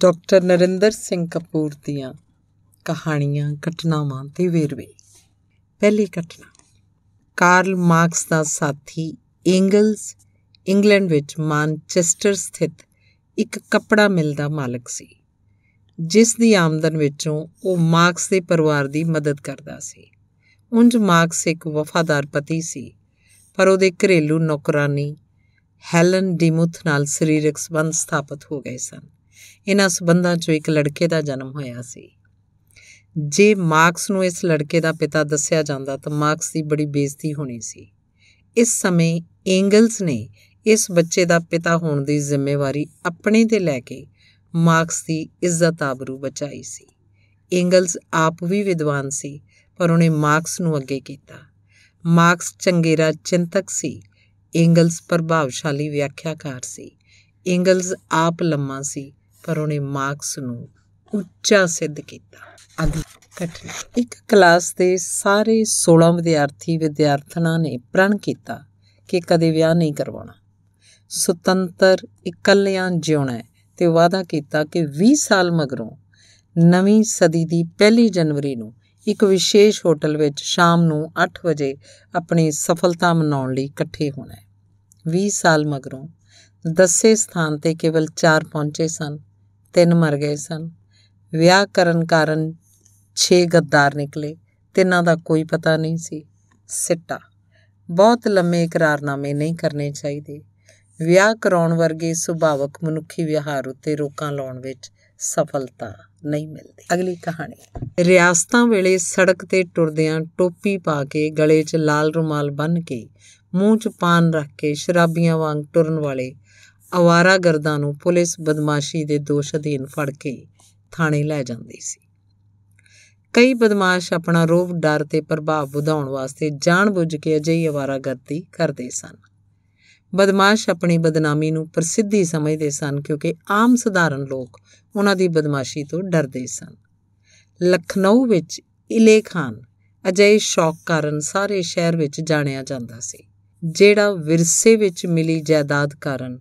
Doctor Narendra Singh Kapoor ਦੀਆਂ ਕਹਾਣੀਆਂ, ਘਟਨਾਵਾਂ ਤੇ ਵੇਰਵੇ। ਪਹਿਲੀ ਘਟਨਾ। ਕਾਰਲ ਮਾਰਕਸ ਦਾ ਸਾਥੀ ਐਂਗਲਸ ਇੰਗਲੈਂਡ ਵਿੱਚ ਮਾਨਚੈਸਟਰ ਸਥਿਤ ਇੱਕ ਕੱਪੜਾ ਮਿਲ ਦਾ ਮਾਲਕ ਸੀ, ਜਿਸ ਦੀ ਆਮਦਨ ਵਿੱਚੋਂ ਉਹ ਮਾਰਕਸ ਦੇ ਪਰਿਵਾਰ ਦੀ ਮਦਦ ਕਰਦਾ ਸੀ। ਉਂਝ ਮਾਰਕਸ ਇੱਕ ਵਫਾਦਾਰ ਪਤੀ ਸੀ, ਪਰ ਉਹਦੇ ਘਰੇਲੂ ਨੌਕਰਾਨੀ ਹੈਲਨ ਡਿਮੁਥ ਨਾਲ ਸਰੀਰਕ ਸੰਬੰਧ ਸਥਾਪਿਤ ਹੋ ਗਏ ਸਨ। ਇਹਨਾਂ ਸਬੰਧਾਂ 'ਚੋਂ ਇੱਕ ਲੜਕੇ ਦਾ ਜਨਮ ਹੋਇਆ ਸੀ। ਜੇ ਮਾਰਕਸ ਨੂੰ ਇਸ ਲੜਕੇ ਦਾ ਪਿਤਾ ਦੱਸਿਆ ਜਾਂਦਾ ਤਾਂ ਮਾਰਕਸ ਦੀ ਬੜੀ ਬੇਇੱਜ਼ਤੀ ਹੋਣੀ ਸੀ। ਇਸ ਸਮੇਂ ਐਂਗਲਸ ਨੇ ਇਸ ਬੱਚੇ ਦਾ ਪਿਤਾ ਹੋਣ ਦੀ ਜ਼ਿੰਮੇਵਾਰੀ ਆਪਣੇ ਤੇ ਲੈ ਕੇ ਮਾਰਕਸ ਦੀ ਇੱਜ਼ਤ ਆਬਰੂ ਬਚਾਈ ਸੀ। ਐਂਗਲਸ ਆਪ ਵੀ ਵਿਦਵਾਨ ਸੀ, ਪਰ ਉਹਨੇ ਮਾਰਕਸ ਨੂੰ ਅੱਗੇ ਕੀਤਾ। ਮਾਰਕਸ ਚੰਗੇਰਾ ਚਿੰਤਕ ਸੀ ਐਂਗਲਸ ਪ੍ਰਭਾਵਸ਼ਾਲੀ ਵਿਆਖਿਆਕਾਰ ਸੀ। ਐਂਗਲਸ ਆਪ ਲੰਮਾ ਸੀ ਪਰ ਉਹਨੇ ਮਾਰਕਸ ਨੂੰ ਉੱਚਾ ਸਿੱਧ ਕੀਤਾ। ਅਗਲੀ ਘਟਨਾ। ਇੱਕ ਕਲਾਸ ਦੇ ਸਾਰੇ 16 ਵਿਦਿਆਰਥੀ ਵਿਦਿਆਰਥਣਾਂ ਨੇ ਪ੍ਰਣ ਕੀਤਾ ਕਿ ਕਦੇ ਵਿਆਹ ਨਹੀਂ ਕਰਵਾਉਣਾ। ਸੁਤੰਤਰ ਇਕੱਲਿਆਂ ਜਿਉਣਾ ਤੇ ਵਾਅਦਾ ਕੀਤਾ ਕਿ 20 ਸਾਲ ਮਗਰੋਂ ਨਵੀਂ ਸਦੀ ਦੀ ਪਹਿਲੀ ਜਨਵਰੀ ਨੂੰ ਇੱਕ ਵਿਸ਼ੇਸ਼ ਹੋਟਲ ਵਿੱਚ ਸ਼ਾਮ ਨੂੰ 8 ਵਜੇ ਆਪਣੀ ਸਫਲਤਾ ਮਨਾਉਣ ਲਈ ਇਕੱਠੇ ਹੋਣਾ ਹੈ। 20 ਸਾਲ ਮਗਰੋਂ ਦੱਸੇ ਸਥਾਨ ਤੇ ਕੇਵਲ 4 ਪਹੁੰਚੇ ਸਨ। ਤਿੰਨ ਮਰ ਗਏ ਸਨ। ਵਿਆਹ ਕਰਨ ਕਾਰਨ 6 ਗੱਦਾਰ ਨਿਕਲੇ। ਤਿੰਨਾਂ ਦਾ ਕੋਈ ਪਤਾ ਨਹੀਂ ਸੀ। ਸਿੱਟਾ। ਬਹੁਤ ਲੰਮੇ ਇਕਰਾਰਨਾਮੇ ਨਹੀਂ ਕਰਨੇ ਚਾਹੀਦੇ। ਵਿਆਹ ਕਰਾਉਣ ਵਰਗੇ ਸੁਭਾਵਕ ਮਨੁੱਖੀ ਵਿਹਾਰ ਉੱਤੇ ਰੋਕਾਂ ਲਾਉਣ ਵਿੱਚ ਸਫਲਤਾ ਨਹੀਂ ਮਿਲਦੀ। ਅਗਲੀ ਕਹਾਣੀ। ਰਿਆਸਤਾਂ ਵੇਲੇ ਸੜਕ ਤੇ ਟੁਰਦਿਆਂ ਟੋਪੀ ਪਾ ਕੇ ਗਲੇ 'ਚ ਲਾਲ ਰੁਮਾਲ ਬੰਨ੍ਹ ਕੇ ਮੂੰਹ 'ਚ ਪਾਨ ਰੱਖ ਕੇ ਸ਼ਰਾਬੀਆਂ ਵਾਂਗ ਟੁਰਨ ਵਾਲੇ ਅਵਾਰਾਗਰਦਾਂ ਨੂੰ ਪੁਲਿਸ ਬਦਮਾਸ਼ੀ ਦੇ ਦੋਸ਼ ਅਧੀਨ ਫੜ ਕੇ ਥਾਣੇ ਲੈ ਜਾਂਦੀ ਸੀ। ਕਈ ਬਦਮਾਸ਼ ਆਪਣਾ ਰੋਬ ਡਰ ਤੇ ਪ੍ਰਭਾਵ ਵਧਾਉਣ ਵਾਸਤੇ ਜਾਣਬੁੱਝ ਕੇ ਅਜਿਹੀ ਅਵਾਰਾਗਰਦੀ ਕਰਦੇ ਸਨ। ਬਦਮਾਸ਼ ਆਪਣੀ ਬਦਨਾਮੀ ਨੂੰ ਪ੍ਰਸਿੱਧੀ ਸਮਝਦੇ ਸਨ ਕਿਉਂਕਿ ਆਮ ਸਧਾਰਨ ਲੋਕ ਉਹਨਾਂ ਦੀ ਬਦਮਾਸ਼ੀ ਤੋਂ ਡਰਦੇ ਸਨ। ਲਖਨਊ ਵਿੱਚ ਇਲੇ ਖਾਨ ਅਜਿਹੇ ਸ਼ੌਕ ਕਾਰਨ ਸਾਰੇ ਸ਼ਹਿਰ ਵਿੱਚ ਜਾਣਿਆ ਜਾਂਦਾ ਸੀ, ਜਿਹੜਾ ਵਿਰਸੇ ਵਿੱਚ ਮਿਲੀ ਜਾਇਦਾਦ ਕਾਰਨ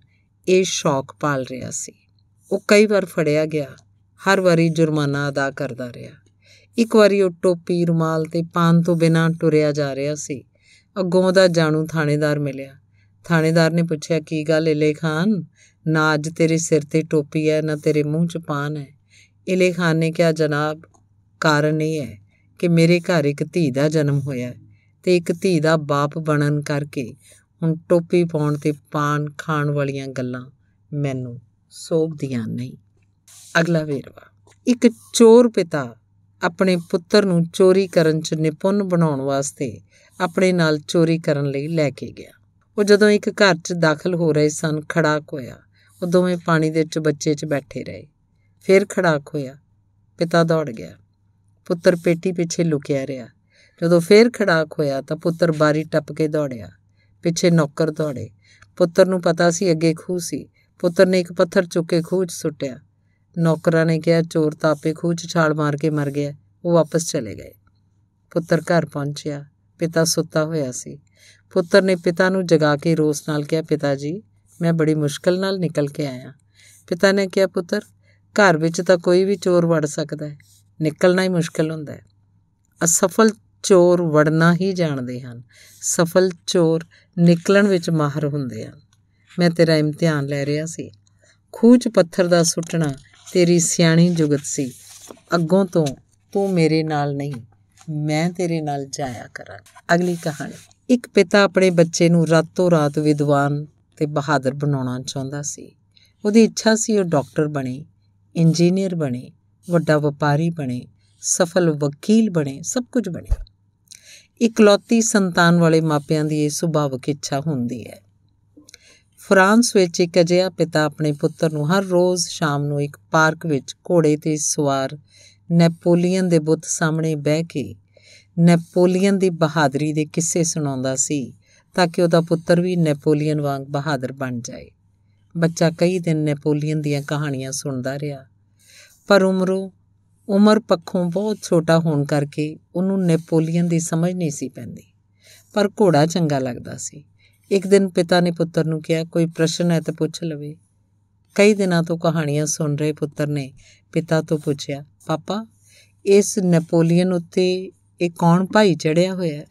ਇਹ ਸ਼ੌਕ ਪਾਲ ਰਿਹਾ ਸੀ। ਉਹ ਕਈ ਵਾਰ ਫੜਿਆ ਗਿਆ, ਹਰ ਵਾਰੀ ਜੁਰਮਾਨਾ ਅਦਾ ਕਰਦਾ ਰਿਹਾ। ਇੱਕ ਵਾਰੀ ਉਹ ਟੋਪੀ, ਰੁਮਾਲ ਤੇ ਪਾਨ ਤੋਂ ਬਿਨਾਂ ਟੁਰਿਆ ਜਾ ਰਿਹਾ ਸੀ। ਅੱਗੋਂ ਦਾ ਜਾਣੂ ਥਾਣੇਦਾਰ ਮਿਲਿਆ। ਥਾਣੇਦਾਰ ਨੇ ਪੁੱਛਿਆ, ਕੀ ਗੱਲ ਇਲੇ ਖਾਨ? ਨਾ ਅੱਜ ਤੇਰੇ ਸਿਰ ਤੇ ਟੋਪੀ ਹੈ, ਨਾ ਤੇਰੇ ਮੂੰਹ 'ਚ ਪਾਨ ਹੈ। ਇਲੇ ਖਾਨ ਨੇ ਕਿਹਾ, ਜਨਾਬ, ਕਾਰਨ ਇਹ ਹੈ ਕਿ ਮੇਰੇ ਘਰ ਇੱਕ ਧੀ ਦਾ ਜਨਮ ਹੋਇਆ ਤੇ ਇੱਕ ਧੀ ਦਾ ਬਾਪ ਬਣਨ ਕਰਕੇ ਹੁਣ ਟੋਪੀ ਪਾਉਣ ਤੇ ਪਾਨ ਖਾਣ ਵਾਲੀਆਂ ਗੱਲਾਂ ਮੈਨੂੰ ਸੋਭਦੀਆਂ ਨਹੀਂ। ਅਗਲਾ ਵੇਰਵਾ। ਇੱਕ ਚੋਰ ਪਿਤਾ ਆਪਣੇ ਪੁੱਤਰ ਨੂੰ ਚੋਰੀ ਕਰਨ 'ਚ ਨਿਪੁੰਨ ਬਣਾਉਣ ਵਾਸਤੇ ਆਪਣੇ ਨਾਲ ਚੋਰੀ ਕਰਨ ਲਈ ਲੈ ਕੇ ਗਿਆ। ਉਹ ਜਦੋਂ ਇੱਕ ਘਰ 'ਚ ਦਾਖਲ ਹੋ ਰਹੇ ਸਨ, ਖੜਾਕ ਹੋਇਆ। ਉਹ ਦੋਵੇਂ ਪਾਣੀ ਦੇ ਬੱਚੇ 'ਚ ਬੈਠੇ ਰਹੇ। ਫਿਰ ਖੜਾਕ ਹੋਇਆ। ਪਿਤਾ ਦੌੜ ਗਿਆ। ਪੁੱਤਰ ਪੇਟੀ ਪਿੱਛੇ ਲੁਕਿਆ ਰਿਹਾ। ਜਦੋਂ ਫੇਰ ਖੜਾਕ ਹੋਇਆ ਤਾਂ ਪੁੱਤਰ ਬਾਰੀ ਟੱਪ ਕੇ ਦੌੜਿਆ। ਪਿੱਛੇ ਨੌਕਰ ਦੌੜੇ। ਪੁੱਤਰ ਨੂੰ ਪਤਾ ਸੀ ਅੱਗੇ ਖੂਹ ਸੀ। ਪੁੱਤਰ ਨੇ ਇੱਕ ਪੱਥਰ ਚੁੱਕ ਕੇ ਖੂਹ 'ਚ ਸੁੱਟਿਆ। ਨੌਕਰਾਂ ਨੇ ਕਿਹਾ, ਚੋਰ ਤਾਂ ਆਪੇ ਖੂਹ 'ਚ ਛਾਲ ਮਾਰ ਕੇ ਮਰ ਗਿਆ। ਉਹ ਵਾਪਸ ਚਲੇ ਗਏ। ਪੁੱਤਰ ਘਰ ਪਹੁੰਚਿਆ। ਪਿਤਾ ਸੁੱਤਾ ਹੋਇਆ ਸੀ। ਪੁੱਤਰ ਨੇ ਪਿਤਾ ਨੂੰ ਜਗਾ ਕੇ ਰੋਸ ਨਾਲ ਕਿਹਾ, ਪਿਤਾ ਜੀ, ਮੈਂ ਬੜੀ ਮੁਸ਼ਕਲ ਨਾਲ ਨਿਕਲ ਕੇ ਆਇਆ। ਪਿਤਾ ਨੇ ਕਿਹਾ, ਪੁੱਤਰ, ਘਰ ਵਿੱਚ ਤਾਂ ਕੋਈ ਵੀ ਚੋਰ ਵੜ ਸਕਦਾ ਹੈ। ਨਿਕਲਣਾ ਹੀ ਮੁਸ਼ਕਲ ਹੁੰਦਾ ਹੈ। ਅਸਫਲ ਚੋਰ ਵੜਨਾ ਹੀ ਜਾਣਦੇ ਹਨ। ਸਫਲ ਚੋਰ ਨਿਕਲਣ ਵਿੱਚ ਮਾਹਰ ਹੁੰਦੇ ਹਨ ਮੈਂ ਤੇਰਾ ਇਮਤਿਹਾਨ ਲੈ ਰਿਹਾ ਸੀ। ਖੂਚ ਪੱਥਰ ਦਾ ਸੁੱਟਣਾ ਤੇਰੀ ਸਿਆਣੀ ਜੁਗਤ ਸੀ। ਅੱਗੋਂ ਤੋਂ ਤੂੰ ਮੇਰੇ ਨਾਲ ਨਹੀਂ, ਮੈਂ ਤੇਰੇ ਨਾਲ ਜਾਇਆ ਕਰਾਂ ਅਗਲੀ ਕਹਾਣੀ। ਇੱਕ ਪਿਤਾ ਆਪਣੇ ਬੱਚੇ ਨੂੰ ਰਾਤੋਂ ਰਾਤ ਵਿਦਵਾਨ ਤੇ ਬਹਾਦਰ ਬਣਾਉਣਾ ਚਾਹੁੰਦਾ ਸੀ। ਉਹਦੀ ਇੱਛਾ ਸੀ ਉਹ ਡਾਕਟਰ ਬਣੇ, ਇੰਜੀਨੀਅਰ ਬਣੇ, ਵੱਡਾ ਵਪਾਰੀ ਬਣੇ, ਸਫਲ ਵਕੀਲ ਬਣੇ, ਸਭ ਕੁਝ ਬਣੇ। ਇਕਲੌਤੀ ਸੰਤਾਨ ਵਾਲੇ ਮਾਪਿਆਂ ਦੀ ਇਹ ਸੁਭਾਵਿਕ ਇੱਛਾ ਹੁੰਦੀ ਹੈ। ਫਰਾਂਸ ਵਿੱਚ ਇੱਕ ਅਜਿਹਾ ਪਿਤਾ ਆਪਣੇ ਪੁੱਤਰ ਨੂੰ ਹਰ ਰੋਜ਼ ਸ਼ਾਮ ਨੂੰ ਇੱਕ ਪਾਰਕ ਵਿੱਚ ਘੋੜੇ ਤੇ ਸਵਾਰ ਨੈਪੋਲੀਅਨ ਦੇ ਬੁੱਤ ਸਾਹਮਣੇ ਬਹਿ ਕੇ ਨੈਪੋਲੀਅਨ ਦੀ ਬਹਾਦਰੀ ਦੇ ਕਿੱਸੇ ਸੁਣਾਉਂਦਾ ਸੀ ਤਾਂ ਕਿ ਉਹਦਾ ਪੁੱਤਰ ਵੀ ਨੈਪੋਲੀਅਨ ਵਾਂਗ ਬਹਾਦਰ ਬਣ ਜਾਏ। ਬੱਚਾ ਕਈ ਦਿਨ ਨੈਪੋਲੀਅਨ ਦੀਆਂ ਕਹਾਣੀਆਂ ਸੁਣਦਾ ਰਿਹਾ। ਪਰ ਉਮਰੋਂ ਉਮਰ ਪੱਖੋਂ ਬਹੁਤ ਛੋਟਾ ਹੋਣ ਕਰਕੇ ਉਹਨੂੰ ਨੈਪੋਲੀਅਨ ਦੀ ਸਮਝ ਨਹੀਂ ਸੀ ਪੈਂਦੀ। ਪਰ ਘੋੜਾ ਚੰਗਾ ਲੱਗਦਾ ਸੀ। ਇੱਕ ਦਿਨ ਪਿਤਾ ਨੇ ਪੁੱਤਰ ਨੂੰ ਕਿਹਾ, ਕੋਈ ਪ੍ਰਸ਼ਨ ਹੈ ਤਾਂ ਪੁੱਛ ਲਵੇ। ਕਈ ਦਿਨਾਂ ਤੋਂ ਕਹਾਣੀਆਂ ਸੁਣ ਰਹੇ ਪੁੱਤਰ ਨੇ ਪਿਤਾ ਤੋਂ ਪੁੱਛਿਆ, ਪਾਪਾ, ਇਸ ਨੈਪੋਲੀਅਨ ਉੱਤੇ ਇਹ ਕੌਣ ਭਾਈ ਚੜਿਆ ਹੋਇਆ ਹੈ?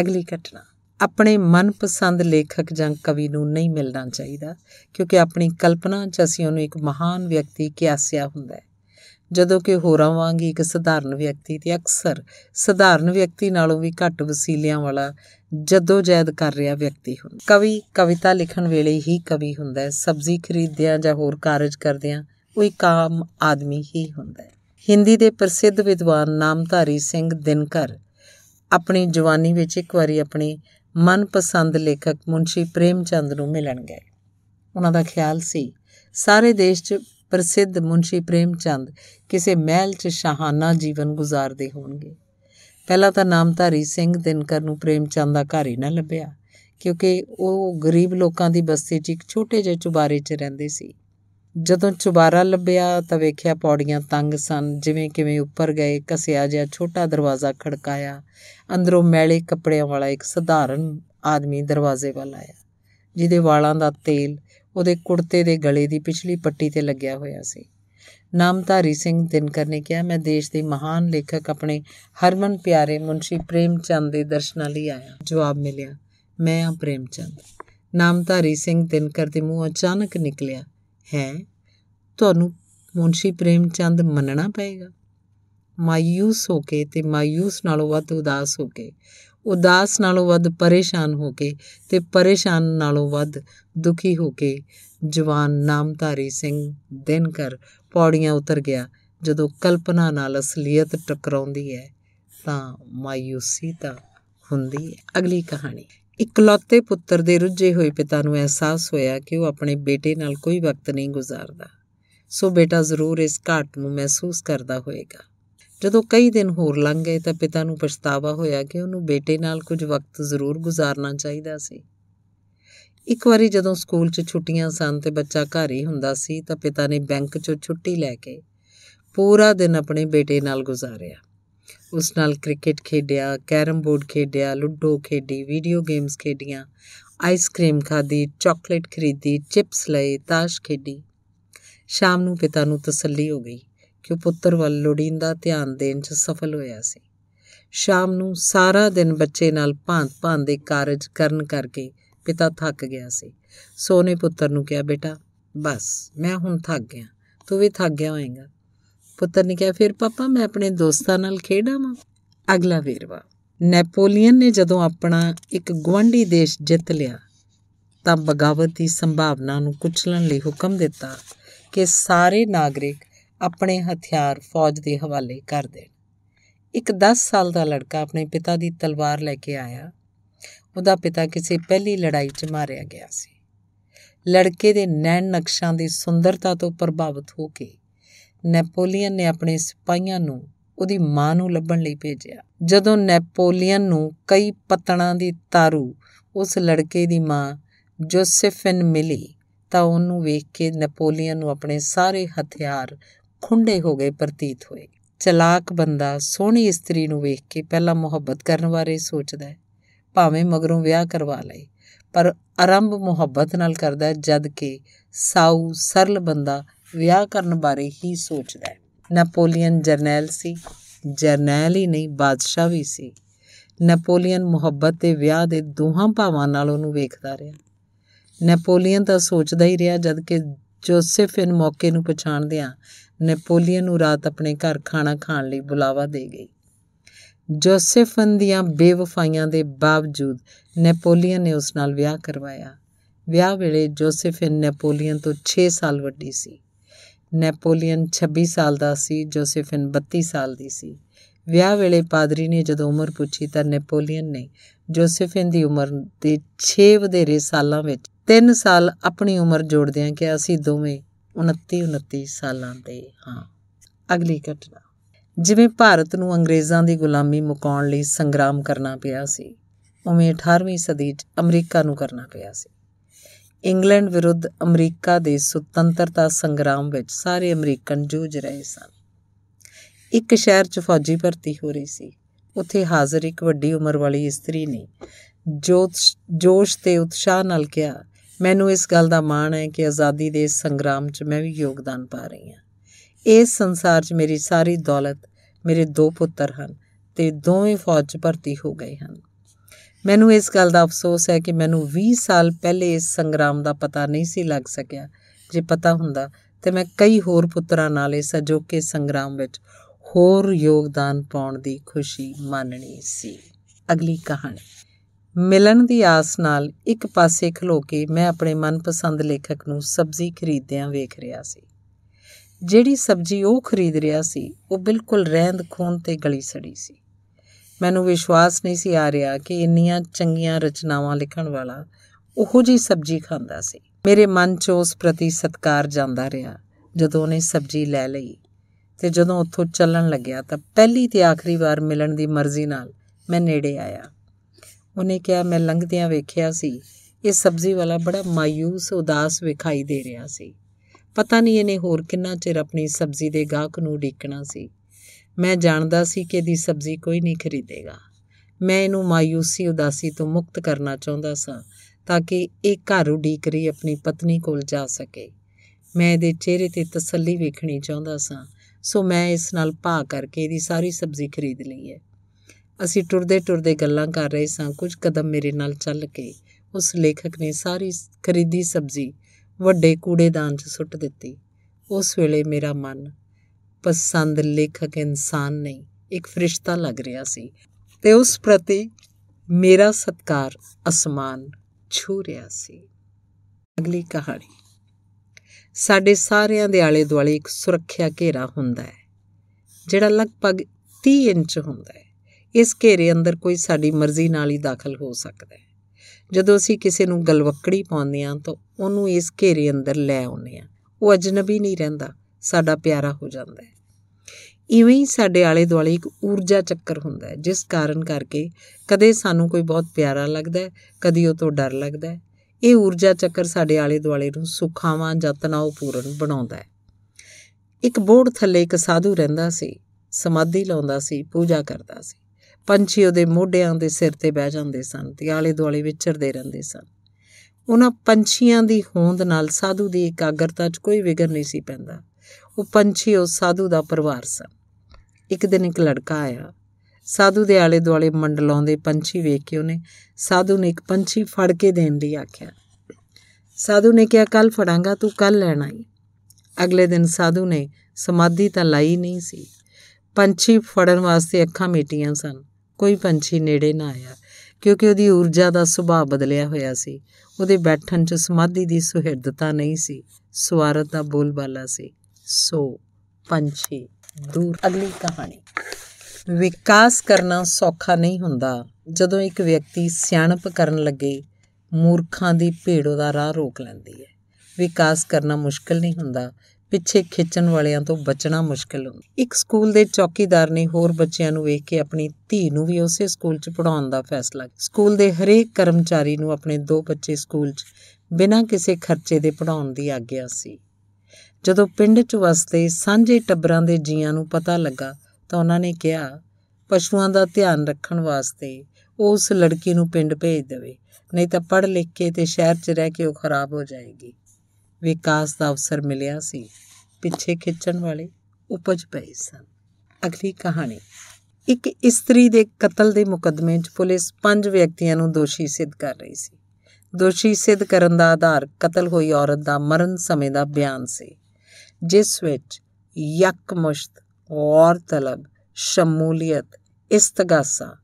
ਅਗਲੀ ਘਟਨਾ। ਆਪਣੇ ਮਨਪਸੰਦ ਲੇਖਕ ਜਾਂ ਕਵੀ ਨੂੰ ਨਹੀਂ ਮਿਲਣਾ ਚਾਹੀਦਾ, ਕਿਉਂਕਿ ਆਪਣੀ ਕਲਪਨਾ 'ਚ ਅਸੀਂ ਉਹਨੂੰ ਇੱਕ ਮਹਾਨ ਵਿਅਕਤੀ ਕਿਆਸਿਆ ਹੁੰਦਾ ਹੈ। ਜਦੋਂ ਕਿ ਹੋਰਾਂ ਵਾਂਗ ਇੱਕ ਸਧਾਰਨ ਵਿਅਕਤੀ ਤੇ ਅਕਸਰ ਸਧਾਰਨ ਵਿਅਕਤੀ ਨਾਲੋਂ ਵੀ ਘੱਟ ਵਸੀਲਿਆਂ ਵਾਲਾ ਜਦੋਂ ਜੈਦ ਕਰ ਰਿਹਾ ਵਿਅਕਤੀ ਹੁੰਦਾ। ਕਵੀ, ਕਵਿਤਾ ਲਿਖਣ ਵੇਲੇ ਹੀ ਕਵੀ ਹੁੰਦਾ ਹੈ। ਸਬਜ਼ੀ ਖਰੀਦਦਿਆਂ ਜਾਂ ਹੋਰ ਕਾਰਜ ਕਰਦਿਆਂ ਉਹ ਇੱਕ ਆਮ ਆਦਮੀ ਹੀ ਹੁੰਦਾ ਹੈ। ਹਿੰਦੀ ਦੇ ਪ੍ਰਸਿੱਧ ਵਿਦਵਾਨ ਨਾਮਧਾਰੀ ਸਿੰਘ ਦਿਨਕਰ ਆਪਣੀ ਜਵਾਨੀ ਵਿੱਚ ਇੱਕ ਵਾਰੀ ਆਪਣੀ ਮਨਪਸੰਦ ਲੇਖਕ ਮੁੰਸ਼ੀ ਪ੍ਰੇਮ ਚੰਦ ਨੂੰ ਮਿਲਣ ਗਏ। ਉਹਨਾਂ ਦਾ ਖਿਆਲ ਸੀ, ਸਾਰੇ ਦੇਸ਼ 'ਚ ਪ੍ਰਸਿੱਧ ਮੁੰਸ਼ੀ ਪ੍ਰੇਮ ਚੰਦ ਕਿਸੇ ਮਹਿਲ 'ਚ ਸ਼ਾਹਾਨਾ ਜੀਵਨ ਗੁਜ਼ਾਰਦੇ ਹੋਣਗੇ। ਪਹਿਲਾਂ ਤਾਂ ਨਾਮਧਾਰੀ ਸਿੰਘ ਦਿਨਕਰ ਨੂੰ ਪ੍ਰੇਮ ਚੰਦ ਦਾ ਘਰ ਹੀ ਨਾ ਲੱਭਿਆ, ਕਿਉਂਕਿ ਉਹ ਗਰੀਬ ਲੋਕਾਂ ਦੀ ਬਸਤੀ 'ਚ ਇੱਕ ਛੋਟੇ ਜਿਹੇ ਚੁਬਾਰੇ 'ਚ ਰਹਿੰਦੇ ਸੀ। ਜਦੋਂ ਚੁਬਾਰਾ ਲੱਭਿਆ ਤਾਂ ਵੇਖਿਆ ਪੌੜੀਆਂ ਤੰਗ ਸਨ, ਜਿਵੇਂ ਕਿਵੇਂ ਉੱਪਰ ਗਏ ਕਸਿਆ ਜਿਹਾ ਛੋਟਾ ਦਰਵਾਜ਼ਾ ਖੜਕਾਇਆ। ਅੰਦਰੋਂ ਮੈਲੇ ਕੱਪੜਿਆਂ ਵਾਲਾ ਇੱਕ ਸਧਾਰਨ ਆਦਮੀ ਦਰਵਾਜ਼ੇ ਵੱਲ ਆਇਆ, ਜਿਹਦੇ ਵਾਲਾਂ ਦਾ ਤੇਲ ਉਹਦੇ ਕੁੜਤੇ ਦੇ ਗਲੇ ਦੀ ਪਿਛਲੀ ਪੱਟੀ ਤੇ ਲੱਗਿਆ ਹੋਇਆ ਸੀ। ਨਾਮਧਾਰੀ ਸਿੰਘ ਦਿਨਕਰ ਨੇ ਕਿਹਾ, ਮੈਂ ਦੇਸ਼ ਦੇ ਮਹਾਨ ਲੇਖਕ ਆਪਣੇ ਹਰਮਨ ਪਿਆਰੇ ਮੁੰਸ਼ੀ ਪ੍ਰੇਮ ਚੰਦ ਦੇ ਦਰਸ਼ਨਾਂ ਲਈ ਆਇਆ। ਜਵਾਬ ਮਿਲਿਆ, ਮੈਂ ਆ ਪ੍ਰੇਮ ਚੰਦ ਨਾਮਧਾਰੀ ਸਿੰਘ ਦਿਨਕਰ ਦੇ ਮੂੰਹ ਅਚਾਨਕ ਨਿਕਲਿਆ, ਹੈ? ਤੁਹਾਨੂੰ ਮੁੰਸ਼ੀ ਪ੍ਰੇਮ ਚੰਦ ਮੰਨਣਾ ਪਏਗਾ? ਮਾਇੂਸ ਹੋ ਕੇ ਤੇ ਮਾਇੂਸ ਨਾਲੋਂ ਵੱਧ ਉਦਾਸ ਹੋ ਕੇ। ਉਦਾਸ ਨਾਲੋਂ ਵੱਧ ਪਰੇਸ਼ਾਨ ਹੋ ਕੇ ਤੇ ਪਰੇਸ਼ਾਨ ਨਾਲੋਂ ਵੱਧ ਦੁਖੀ ਹੋ ਕੇ ਜਵਾਨ ਨਾਮਧਾਰੀ ਸਿੰਘ ਦਿਨਕਰ ਪੌੜੀਆਂ ਉਤਰ ਗਿਆ। ਜਦੋਂ ਕਲਪਨਾ ਨਾਲ ਅਸਲੀਅਤ ਟਕਰਾਉਂਦੀ ਹੈ, ਤਾਂ ਮਾਇੂਸੀ ਤਾਂ ਹੁੰਦੀ ਹੈ। ਅਗਲੀ ਕਹਾਣੀ। ਇਕਲੌਤੇ ਪੁੱਤਰ ਦੇ ਰੁੱਝੇ ਹੋਏ ਪਿਤਾ ਨੂੰ ਅਹਿਸਾਸ ਹੋਇਆ ਕਿ ਉਹ ਆਪਣੇ ਬੇਟੇ ਨਾਲ ਕੋਈ ਵਕਤ ਨਹੀਂ ਗੁਜ਼ਾਰਦਾ। ਸੋ ਬੇਟਾ ਜ਼ਰੂਰ ਇਸ ਘਾਟ ਨੂੰ ਮਹਿਸੂਸ ਕਰਦਾ ਹੋਵੇਗਾ। ਜਦੋਂ ਕਈ ਦਿਨ ਹੋਰ ਲੰਘ ਗਏ ਤਾਂ ਪਿਤਾ ਨੂੰ ਪਛਤਾਵਾ ਹੋਇਆ ਕਿ ਉਹਨੂੰ ਬੇਟੇ ਨਾਲ ਕੁਝ ਵਕਤ ਜ਼ਰੂਰ ਗੁਜ਼ਾਰਨਾ ਚਾਹੀਦਾ ਸੀ। ਇੱਕ ਵਾਰੀ ਜਦੋਂ ਸਕੂਲ 'ਚ ਛੁੱਟੀਆਂ ਸਨ ਤੇ ਬੱਚਾ ਘਰ ਹੀ ਹੁੰਦਾ ਸੀ ਤਾਂ ਪਿਤਾ ਨੇ ਬੈਂਕ 'ਚੋਂ ਛੁੱਟੀ ਲੈ ਕੇ ਪੂਰਾ ਦਿਨ ਆਪਣੇ ਬੇਟੇ ਨਾਲ ਗੁਜ਼ਾਰਿਆ। ਉਸ ਨਾਲ ਕ੍ਰਿਕਟ ਖੇਡਿਆ, ਕੈਰਮ ਬੋਰਡ ਖੇਡਿਆ, ਲੁੱਡੋ ਖੇਡੀ, ਵੀਡੀਓ ਗੇਮਸ ਖੇਡੀਆਂ ਆਈਸਕ੍ਰੀਮ ਖਾਦੀ ਚਾਕਲੇਟ ਖਰੀਦੀ, ਚਿਪਸ ਲਏ, ਤਾਸ਼ ਖੇਡੀ। ਸ਼ਾਮ ਨੂੰ ਪਿਤਾ ਨੂੰ ਤਸੱਲੀ ਹੋ ਗਈ। ਕਿ ਉਹ ਪੁੱਤਰ ਵੱਲ ਲੋੜੀਂਦਾ ਧਿਆਨ ਦੇਣ 'ਚ ਸਫਲ ਹੋਇਆ ਸੀ। ਸ਼ਾਮ ਨੂੰ ਸਾਰਾ ਦਿਨ ਬੱਚੇ ਨਾਲ ਭਾਂਤ-ਭਾਂਤ ਦੇ ਕਾਰਜ ਕਰਨ ਕਰਕੇ ਪਿਤਾ ਥੱਕ ਗਿਆ ਸੀ। ਸੋਨੇ ਪੁੱਤਰ ਨੂੰ ਕਿਹਾ, ਬੇਟਾ, ਬਸ, ਮੈਂ ਹੁਣ ਥੱਕ ਗਿਆ, ਤੂੰ ਵੀ ਥੱਕ ਗਿਆ ਹੋਏਗਾ। ਪੁੱਤਰ ਨੇ ਕਿਹਾ, ਫਿਰ ਪਾਪਾ, ਮੈਂ ਆਪਣੇ ਦੋਸਤਾਂ ਨਾਲ ਖੇਡਾਂ ਅਗਲਾ ਵੇਰਵਾ, ਨੈਪੋਲੀਅਨ ਨੇ ਜਦੋਂ ਆਪਣਾ ਇੱਕ ਗਵੰਡੀ ਦੇਸ਼ ਜਿੱਤ ਲਿਆ, ਤਾਂ ਬਗਾਵਤ ਦੀ ਸੰਭਾਵਨਾ ਨੂੰ ਕੁਚਲਣ ਲਈ ਹੁਕਮ ਦਿੱਤਾ ਕਿ ਸਾਰੇ ਨਾਗਰਿਕ ਆਪਣੇ ਹਥਿਆਰ ਫੌਜ ਦੇ ਹਵਾਲੇ ਕਰ ਦੇਣ। ਇੱਕ 10 ਸਾਲ ਦਾ ਲੜਕਾ ਆਪਣੇ ਪਿਤਾ ਦੀ ਤਲਵਾਰ ਲੈ ਕੇ ਆਇਆ। ਉਹਦਾ ਪਿਤਾ ਕਿਸੇ ਪਹਿਲੀ ਲੜਾਈ 'ਚ ਮਾਰਿਆ ਗਿਆ ਸੀ। ਲੜਕੇ ਦੇ ਨੈਣ ਨਕਸ਼ਾਂ ਦੀ ਸੁੰਦਰਤਾ ਤੋਂ ਪ੍ਰਭਾਵਿਤ ਹੋ ਕੇ ਨੈਪੋਲੀਅਨ ਨੇ ਆਪਣੇ ਸਿਪਾਹੀਆਂ ਨੂੰ ਉਹਦੀ ਮਾਂ ਨੂੰ ਲੱਭਣ ਲਈ ਭੇਜਿਆ। ਜਦੋਂ ਨੈਪੋਲੀਅਨ ਨੂੰ ਕਈ ਪਤਣਾ ਦੀ ਤਾਰੂ ਉਸ ਲੜਕੇ ਦੀ ਮਾਂ ਜੋਸੇਫਿਨ ਮਿਲੀ ਤਾਂ ਉਹਨੂੰ ਵੇਖ ਕੇ ਨੈਪੋਲੀਅਨ ਨੂੰ ਆਪਣੇ ਸਾਰੇ ਹਥਿਆਰ ਖੁੰਡੇ ਹੋ ਗਏ, ਪ੍ਰਤੀਤ ਹੋਏ। ਚਲਾਕ ਬੰਦਾ ਸੋਹਣੀ ਇਸਤਰੀ ਨੂੰ ਵੇਖ ਕੇ ਪਹਿਲਾਂ ਮੁਹੱਬਤ ਕਰਨ ਬਾਰੇ ਸੋਚਦਾ ਹੈ, ਭਾਵੇਂ ਮਗਰੋਂ ਵਿਆਹ ਕਰਵਾ ਲਏ, ਪਰ ਆਰੰਭ ਮੁਹੱਬਤ ਨਾਲ ਕਰਦਾ ਜਦ ਕਿ ਸਾਊ ਸਰਲ ਬੰਦਾ ਵਿਆਹ ਕਰਨ ਬਾਰੇ ਹੀ ਸੋਚਦਾ ਹੈ। ਨੈਪੋਲੀਅਨ ਜਰਨੈਲ ਸੀ। ਜਰਨੈਲ ਹੀ ਨਹੀਂ, ਬਾਦਸ਼ਾਹ ਵੀ ਸੀ। ਨੈਪੋਲੀਅਨ ਮੁਹੱਬਤ ਤੇ ਵਿਆਹ ਦੇ ਦੋਹਾਂ ਭਾਵਾਂ ਨਾਲ ਉਹਨੂੰ ਵੇਖਦਾ ਰਿਹਾ। ਨੈਪੋਲੀਅਨ ਤਾਂ ਸੋਚਦਾ ਹੀ ਰਿਹਾ, ਜਦ ਕਿ ਜੋਸੇਫਿਨ ਮੌਕੇ ਨੂੰ ਪਛਾਣਦਿਆਂ ਨੈਪੋਲੀਅਨ ਨੂੰ ਰਾਤ ਆਪਣੇ ਘਰ ਖਾਣਾ ਖਾਣ ਲਈ ਬੁਲਾਵਾ ਦੇ ਗਈ। ਜੋਸੇਫਨ ਦੀਆਂ ਬੇਵਫਾਈਆਂ ਦੇ ਬਾਵਜੂਦ ਨੈਪੋਲੀਅਨ ਨੇ ਉਸ ਨਾਲ ਵਿਆਹ ਕਰਵਾਇਆ। ਵਿਆਹ ਵੇਲੇ ਜੋਸੇਫਿਨ ਨੈਪੋਲੀਅਨ ਤੋਂ 6 ਸਾਲ ਵੱਡੀ ਸੀ। ਨੈਪੋਲੀਅਨ 26 ਸਾਲ ਦਾ ਸੀ, ਜੋਸੇਫਿਨ 32 ਸਾਲ ਦੀ ਸੀ। ਵਿਆਹ ਵੇਲੇ ਪਾਦਰੀ ਨੇ ਜਦੋਂ ਉਮਰ ਪੁੱਛੀ ਤਾਂ ਨੈਪੋਲੀਅਨ ਨੇ ਜੋਸੇਫਿਨ ਦੀ ਉਮਰ ਦੇ 6 ਵਧੇਰੇ ਸਾਲਾਂ ਵਿੱਚ 3 ਸਾਲ ਆਪਣੀ ਉਮਰ ਜੋੜਦਿਆਂ ਕਿ ਅਸੀਂ ਦੋਵੇਂ 29 29 ਸਾਲਾਂ ਦੇ, ਹਾਂ। ਅਗਲੀ ਘਟਨਾ। ਜਿਵੇਂ ਭਾਰਤ ਨੂੰ ਅੰਗਰੇਜ਼ਾਂ ਦੀ ਗੁਲਾਮੀ ਮੁਕਾਉਣ ਲਈ ਸੰਗਰਾਮ ਕਰਨਾ ਪਿਆ ਸੀ, ਉਵੇਂ 18ਵੀਂ ਸਦੀ 'ਚ ਅਮਰੀਕਾ ਨੂੰ ਕਰਨਾ ਪਿਆ ਸੀ। ਇੰਗਲੈਂਡ ਵਿਰੁੱਧ ਅਮਰੀਕਾ ਦੇ ਸੁਤੰਤਰਤਾ ਸੰਗਰਾਮ ਵਿੱਚ ਸਾਰੇ ਅਮਰੀਕਨ ਜੂਝ ਰਹੇ ਸਨ। ਇੱਕ ਸ਼ਹਿਰ 'ਚ ਫੌਜੀ ਭਰਤੀ ਹੋ ਰਹੀ ਸੀ। ਉੱਥੇ ਹਾਜ਼ਰ ਇੱਕ ਵੱਡੀ ਉਮਰ ਵਾਲੀ ਇਸਤਰੀ ਨੇ ਜੋਸ਼ ਤੇ ਉਤਸ਼ਾਹ ਨਾਲ ਕਿਹਾ ਮੈਨੂੰ ਇਸ ਗੱਲ ਦਾ ਮਾਣ ਹੈ ਕਿ ਆਜ਼ਾਦੀ ਦੇ ਸੰਗਰਾਮ 'ਚ ਮੈਂ ਵੀ ਯੋਗਦਾਨ ਪਾ ਰਹੀ ਹਾਂ। ਇਸ ਸੰਸਾਰ 'ਚ ਮੇਰੀ ਸਾਰੀ ਦੌਲਤ, ਮੇਰੇ ਦੋ ਪੁੱਤਰ ਹਨ ਤੇ ਦੋਵੇਂ ਫੌਜ 'ਚ ਭਰਤੀ ਹੋ ਗਏ ਹਨ। ਮੈਨੂੰ ਇਸ ਗੱਲ ਦਾ ਅਫਸੋਸ ਹੈ ਕਿ ਮੈਨੂੰ 20 ਸਾਲ ਪਹਿਲੇ ਇਸ ਸੰਗਰਾਮ ਦਾ ਪਤਾ ਨਹੀਂ ਸੀ ਲੱਗ ਸਕਿਆ। ਜੇ ਪਤਾ ਹੁੰਦਾ ਤੇ ਮੈਂ ਕਈ ਹੋਰ ਪੁੱਤਰਾਂ ਨਾਲ ਇਸ ਅਜੋਕੇ ਸੰਗਰਾਮ ਵਿੱਚ ਹੋਰ ਯੋਗਦਾਨ ਪਾਉਣ ਦੀ ਖੁਸ਼ੀ ਮੰਨਣੀ ਸੀ। ਅਗਲੀ ਕਹਾਣੀ। ਮਿਲਣ ਦੀ ਆਸ ਨਾਲ ਇੱਕ ਪਾਸੇ ਖਲੋ ਕੇ ਮੈਂ ਆਪਣੇ ਮਨਪਸੰਦ ਲੇਖਕ ਨੂੰ ਸਬਜ਼ੀ ਖਰੀਦਦਿਆਂ ਵੇਖ ਰਿਹਾ ਸੀ। ਜਿਹੜੀ ਸਬਜ਼ੀ ਉਹ ਖਰੀਦ ਰਿਹਾ ਸੀ, ਉਹ ਬਿਲਕੁਲ ਰਹਿੰਦ ਖੂਨ ਤੇ ਗਲੀ ਸੜੀ ਸੀ। ਮੈਨੂੰ ਵਿਸ਼ਵਾਸ ਨਹੀਂ ਸੀ ਆ ਰਿਹਾ ਕਿ ਇੰਨੀਆਂ ਚੰਗੀਆਂ ਰਚਨਾਵਾਂ ਲਿਖਣ ਵਾਲਾ ਉਹੋ ਜੀ ਸਬਜ਼ੀ ਖਾਂਦਾ ਸੀ। ਮੇਰੇ ਮਨ 'ਚ ਉਸ ਪ੍ਰਤੀ ਸਤਕਾਰ ਜਾਂਦਾ ਰਿਹਾ, ਜਦੋਂ ਉਹਨੇ ਸਬਜ਼ੀ ਲੈ ਲਈ ਤੇ ਜਦੋਂ ਉੱਥੋਂ ਚੱਲਣ ਲੱਗਿਆ ਤਾਂ ਪਹਿਲੀ ਤੇ ਆਖਰੀ ਵਾਰ ਮਿਲਣ ਦੀ ਮਰਜ਼ੀ ਨਾਲ ਮੈਂ ਨੇੜੇ ਆਇਆ। ਉਹਨੇ ਕਿਹਾ, ਮੈਂ ਲੰਘਦਿਆਂ ਵੇਖਿਆ ਸੀ। ਇਹ ਸਬਜ਼ੀ ਵਾਲਾ ਬੜਾ ਮਾਇੂਸ ਉਦਾਸ ਵਿਖਾਈ ਦੇ ਰਿਹਾ ਸੀ। ਪਤਾ ਨਹੀਂ ਇਹਨੇ ਹੋਰ ਕਿੰਨਾ ਚਿਰ ਆਪਣੀ ਸਬਜ਼ੀ ਦੇ ਗਾਹਕ ਨੂੰ ਢੀਕਣਾ ਸੀ। ਮੈਂ ਜਾਣਦਾ ਸੀ ਕਿ ਇਹਦੀ ਸਬਜ਼ੀ ਕੋਈ ਨਹੀਂ ਖਰੀਦੇਗਾ। ਮੈਂ ਇਹਨੂੰ ਮਾਇੂਸੀ ਉਦਾਸੀ ਤੋਂ ਮੁਕਤ ਕਰਨਾ ਚਾਹੁੰਦਾ ਸਾਂ, ਤਾਂ ਕਿ ਇਹ ਘਰ ਉਡੀਕ ਰਹੀ ਆਪਣੀ ਪਤਨੀ ਕੋਲ ਜਾ ਸਕੇ। ਮੈਂ ਇਹਦੇ ਚਿਹਰੇ ਤੇ ਤਸੱਲੀ ਵੇਖਣੀ ਚਾਹੁੰਦਾ ਸਾਂ। ਸੋ ਮੈਂ ਇਸ ਨਾਲ ਭਾ ਕਰਕੇ ਇਹਦੀ ਸਾਰੀ ਸਬਜ਼ੀ ਖਰੀਦ ਲਈ ਹੈ। ਅਸੀਂ ਟੁਰਦੇ ਟੁਰਦੇ ਗੱਲਾਂ ਕਰ ਰਹੇ ਸਾਂ, ਕੁਝ ਕਦਮ ਮੇਰੇ ਨਾਲ ਚੱਲ ਕੇ। ਉਸ ਲੇਖਕ ਨੇ ਸਾਰੀ ਖਰੀਦੀ ਸਬਜ਼ੀ, ਵੱਡੇ ਕੂੜੇਦਾਨ 'ਚ ਸੁੱਟ ਦਿੱਤੀ। ਉਸ ਵੇਲੇ ਮੇਰਾ ਮਨ ਪਸੰਦ ਲੇਖਕ ਇਨਸਾਨ ਨਹੀਂ, ਇੱਕ ਫਰਿਸ਼ਤਾ ਲੱਗ ਰਿਹਾ ਸੀ। ਤੇ ਉਸ ਪ੍ਰਤੀ ਮੇਰਾ ਸਤਕਾਰ ਅਸਮਾਨ ਛੂ ਰਿਹਾ ਸੀ। ਅਗਲੀ ਕਹਾਣੀ। ਸਾਡੇ ਸਾਰਿਆਂ ਦੇ ਆਲੇ ਦੁਆਲੇ ਇੱਕ ਸੁਰੱਖਿਆ ਘੇਰਾ ਹੁੰਦਾ ਹੈ, ਜਿਹੜਾ ਲਗਭਗ 30 ਇੰਚ ਹੁੰਦਾ ਹੈ। ਇਸ ਘੇਰੇ ਅੰਦਰ ਕੋਈ ਸਾਡੀ ਮਰਜ਼ੀ ਨਾਲ ਹੀ ਦਾਖਲ ਹੋ ਸਕਦਾ ਹੈ। ਜਦੋਂ ਅਸੀਂ ਕਿਸੇ ਨੂੰ ਗਲਵੱਕੜੀ ਪਾਉਂਦੇ ਹਾਂ ਤਾਂ ਉਹਨੂੰ ਇਸ ਘੇਰੇ ਅੰਦਰ ਲੈ ਆਉਂਦੇ ਹਾਂ। ਉਹ ਅਜਨਬੀ ਨਹੀਂ ਰਹਿੰਦਾ, ਸਾਡਾ ਪਿਆਰਾ ਹੋ ਜਾਂਦਾ ਹੈ। ਇਵੇਂ ਹੀ ਸਾਡੇ ਆਲੇ ਦੁਆਲੇ ਇੱਕ ਊਰਜਾ ਚੱਕਰ ਹੁੰਦਾ ਹੈ, ਜਿਸ ਕਾਰਨ ਕਰਕੇ ਕਦੇ ਸਾਨੂੰ ਕੋਈ ਬਹੁਤ ਪਿਆਰਾ ਲੱਗਦਾ ਹੈ, ਕਦੀ ਉਹ ਤੋਂ ਡਰ ਲੱਗਦਾ ਹੈ। ਇਹ ਊਰਜਾ ਚੱਕਰ ਸਾਡੇ ਆਲੇ ਦੁਆਲੇ ਨੂੰ ਸੁਖਾਵਾਂ ਜਾਂ ਤਣਾਅਪੂਰਨ ਬਣਾਉਂਦਾ ਹੈ। ਇੱਕ ਬੋੜ ਥੱਲੇ ਇੱਕ ਸਾਧੂ ਰਹਿੰਦਾ ਸੀ, ਸਮਾਧੀ ਲਾਉਂਦਾ ਸੀ, ਪੂਜਾ ਕਰਦਾ ਸੀ। ਪੰਛੀ ਉਹਦੇ ਮੋਢਿਆਂ ਦੇ ਸਿਰ ਤੇ ਬਹਿ ਜਾਂਦੇ ਸਨ ਤੇ ਆਲੇ ਦੁਆਲੇ ਵਿਚਰਦੇ ਰਹਿੰਦੇ ਸਨ। ਉਹਨਾਂ ਪੰਛੀਆਂ ਦੀ ਹੋਂਦ ਨਾਲ ਸਾਧੂ ਦੀ ਇਕਾਗਰਤਾ 'ਚ ਕੋਈ ਵਿਗਰ ਨਹੀਂ ਸੀ ਪੈਂਦਾ। ਉਹ ਪੰਛੀ ਉਸ ਸਾਧੂ ਦਾ ਪਰਿਵਾਰ ਸਨ। ਇੱਕ ਦਿਨ ਇੱਕ ਲੜਕਾ ਆਇਆ। ਸਾਧੂ ਦੇ ਆਲੇ ਦੁਆਲੇ ਮੰਡਲਾਉਂਦੇ ਪੰਛੀ ਵੇਖ ਕੇ ਉਹਨੇ ਸਾਧੂ ਨੇ ਇੱਕ ਪੰਛੀ ਫੜ ਕੇ ਦੇਣ ਲਈ ਆਖਿਆ। ਸਾਧੂ ਨੇ ਕਿਹਾ ਕੱਲ ਫੜਾਂਗਾ, ਤੂੰ ਕੱਲ ਲੈਣਾ ਹੀ ਅਗਲੇ ਦਿਨ ਸਾਧੂ ਨੇ ਸਮਾਧੀ ਤਾਂ ਲਾਈ ਨਹੀਂ ਸੀ। ਪੰਛੀ ਫੜਨ ਵਾਸਤੇ ਅੱਖਾਂ ਮੀਟੀਆਂ ਸਨ। ਕੋਈ ਪੰਛੀ ਨੇੜੇ ਨਾ ਆਇਆ, ਕਿਉਂਕਿ ਉਹਦੀ ਊਰਜਾ ਦਾ ਸੁਭਾਅ ਬਦਲਿਆ ਹੋਇਆ ਸੀ। ਉਹਦੇ ਬੈਠਣ 'ਚ ਸਮਾਧੀ ਦੀ ਸੁਹਿਰਦਤਾ ਨਹੀਂ ਸੀ ਸਵਾਰਤ ਦਾ ਬੋਲਬਾਲਾ ਸੀ। ਸੋ, ਪੰਛੀ ਦੂਰ। ਅਗਲੀ ਕਹਾਣੀ। ਵਿਕਾਸ ਕਰਨਾ ਸੌਖਾ ਨਹੀਂ ਹੁੰਦਾ। ਜਦੋਂ ਇੱਕ ਵਿਅਕਤੀ ਸਿਆਣਪ ਕਰਨ ਲੱਗੇ, ਮੂਰਖਾਂ ਦੀ ਭੇੜ ਉਹਦਾ ਰਾਹ ਰੋਕ ਲੈਂਦੀ ਹੈ। ਵਿਕਾਸ ਕਰਨਾ ਮੁਸ਼ਕਲ ਨਹੀਂ ਹੁੰਦਾ। ਪਿੱਛੇ ਖਿੱਚਣ ਵਾਲਿਆਂ ਤੋਂ ਬਚਣਾ ਮੁਸ਼ਕਲ। ਹੁੰਦਾ ਇੱਕ ਸਕੂਲ ਦੇ ਚੌਕੀਦਾਰ ਨੇ ਹੋਰ ਬੱਚਿਆਂ ਨੂੰ ਵੇਖ ਕੇ ਆਪਣੀ ਧੀ ਨੂੰ ਵੀ ਉਸੇ ਸਕੂਲ 'ਚ ਪੜਾਉਣ ਦਾ ਫੈਸਲਾ ਕੀਤਾ। ਸਕੂਲ ਦੇ ਹਰੇਕ ਕਰਮਚਾਰੀ ਨੂੰ ਆਪਣੇ ਦੋ ਬੱਚੇ ਸਕੂਲ 'ਚ ਬਿਨਾਂ ਕਿਸੇ ਖਰਚੇ ਦੇ ਪੜਾਉਣ ਦੀ ਆਗਿਆ ਸੀ। ਜਦੋਂ ਪਿੰਡ 'ਚ ਵਸਦੇ ਸਾਂਝੇ ਟੱਬਰਾਂ ਦੇ ਜੀਆਂ ਨੂੰ ਪਤਾ ਲੱਗਾ ਤਾਂ ਉਹਨਾਂ ਨੇ ਕਿਹਾ, ਪਸ਼ੂਆਂ ਦਾ ਧਿਆਨ ਰੱਖਣ ਵਾਸਤੇ ਉਸ ਲੜਕੀ ਨੂੰ ਪਿੰਡ ਭੇਜ ਦੇਵੇ, ਨਹੀਂ ਤਾਂ ਪੜ੍ਹ ਲਿਖ ਕੇ ਤੇ ਸ਼ਹਿਰ 'ਚ ਰਹਿ ਕੇ ਉਹ ਖਰਾਬ ਹੋ ਜਾਏਗੀ। ਵਿਕਾਸ ਦਾ ਅਵਸਰ ਮਿਲਿਆ ਸੀ। ਪਿੱਛੇ ਖਿੱਚਣ ਵਾਲੇ ਉਪਜ ਪਏ ਸਨ। ਅਗਲੀ ਕਹਾਣੀ। ਇੱਕ ਇਸਤਰੀ ਦੇ ਕਤਲ ਦੇ ਮੁਕਦਮੇ 'ਚ ਪੁਲਿਸ ਪੰਜ ਵਿਅਕਤੀਆਂ ਨੂੰ ਦੋਸ਼ੀ ਸਿੱਧ ਕਰ ਰਹੀ ਸੀ। ਦੋਸ਼ੀ ਸਿੱਧ ਕਰਨ ਦਾ ਆਧਾਰ ਕਤਲ ਹੋਈ ਔਰਤ ਦਾ ਮਰਨ ਸਮੇਂ ਦਾ ਬਿਆਨ ਸੀ, ਜਿਸ ਵਿੱਚ ਯਕਮੁਸ਼ਤ ਔਰ ਤਲਬ ਸ਼ਮੂਲੀਅਤ, ਇਸਤਗਾਸਾ,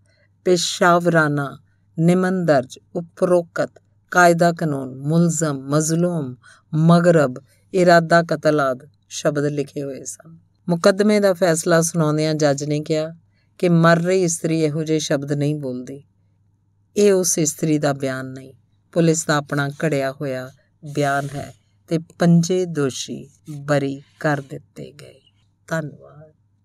ਪੇਸ਼ਾਵਰਾਨਾ, ਨਿਮਨ ਦਰਜ, ਉਪਰੋਕਤ ਕਾਇਦਾ ਕਾਨੂੰਨ, ਮੁਲਜ਼ਮ, ਮਜ਼ਲੂਮ, ਮਗਰਬ, ਇਰਾਦਾ ਕਤਲ ਆਦ ਸ਼ਬਦ ਲਿਖੇ ਹੋਏ ਸਨ। ਮੁਕੱਦਮੇ ਦਾ ਫੈਸਲਾ ਸੁਣਾਉਂਦਿਆਂ ਜੱਜ ਨੇ ਕਿਹਾ ਕਿ ਮਰ ਰਹੀ ਇਸਤਰੀ ਇਹੋ ਜਿਹੇ ਸ਼ਬਦ ਨਹੀਂ ਬੋਲਦੀ। ਇਹ ਉਸ ਇਸਤਰੀ ਦਾ ਬਿਆਨ ਨਹੀਂ। ਪੁਲਿਸ ਦਾ ਆਪਣਾ ਘੜਿਆ ਹੋਇਆ ਬਿਆਨ ਹੈ ਤੇ ਪੰਜੇ ਦੋਸ਼ੀ ਬਰੀ ਕਰ ਦਿੱਤੇ ਗਏ। ਧੰਨਵਾਦ।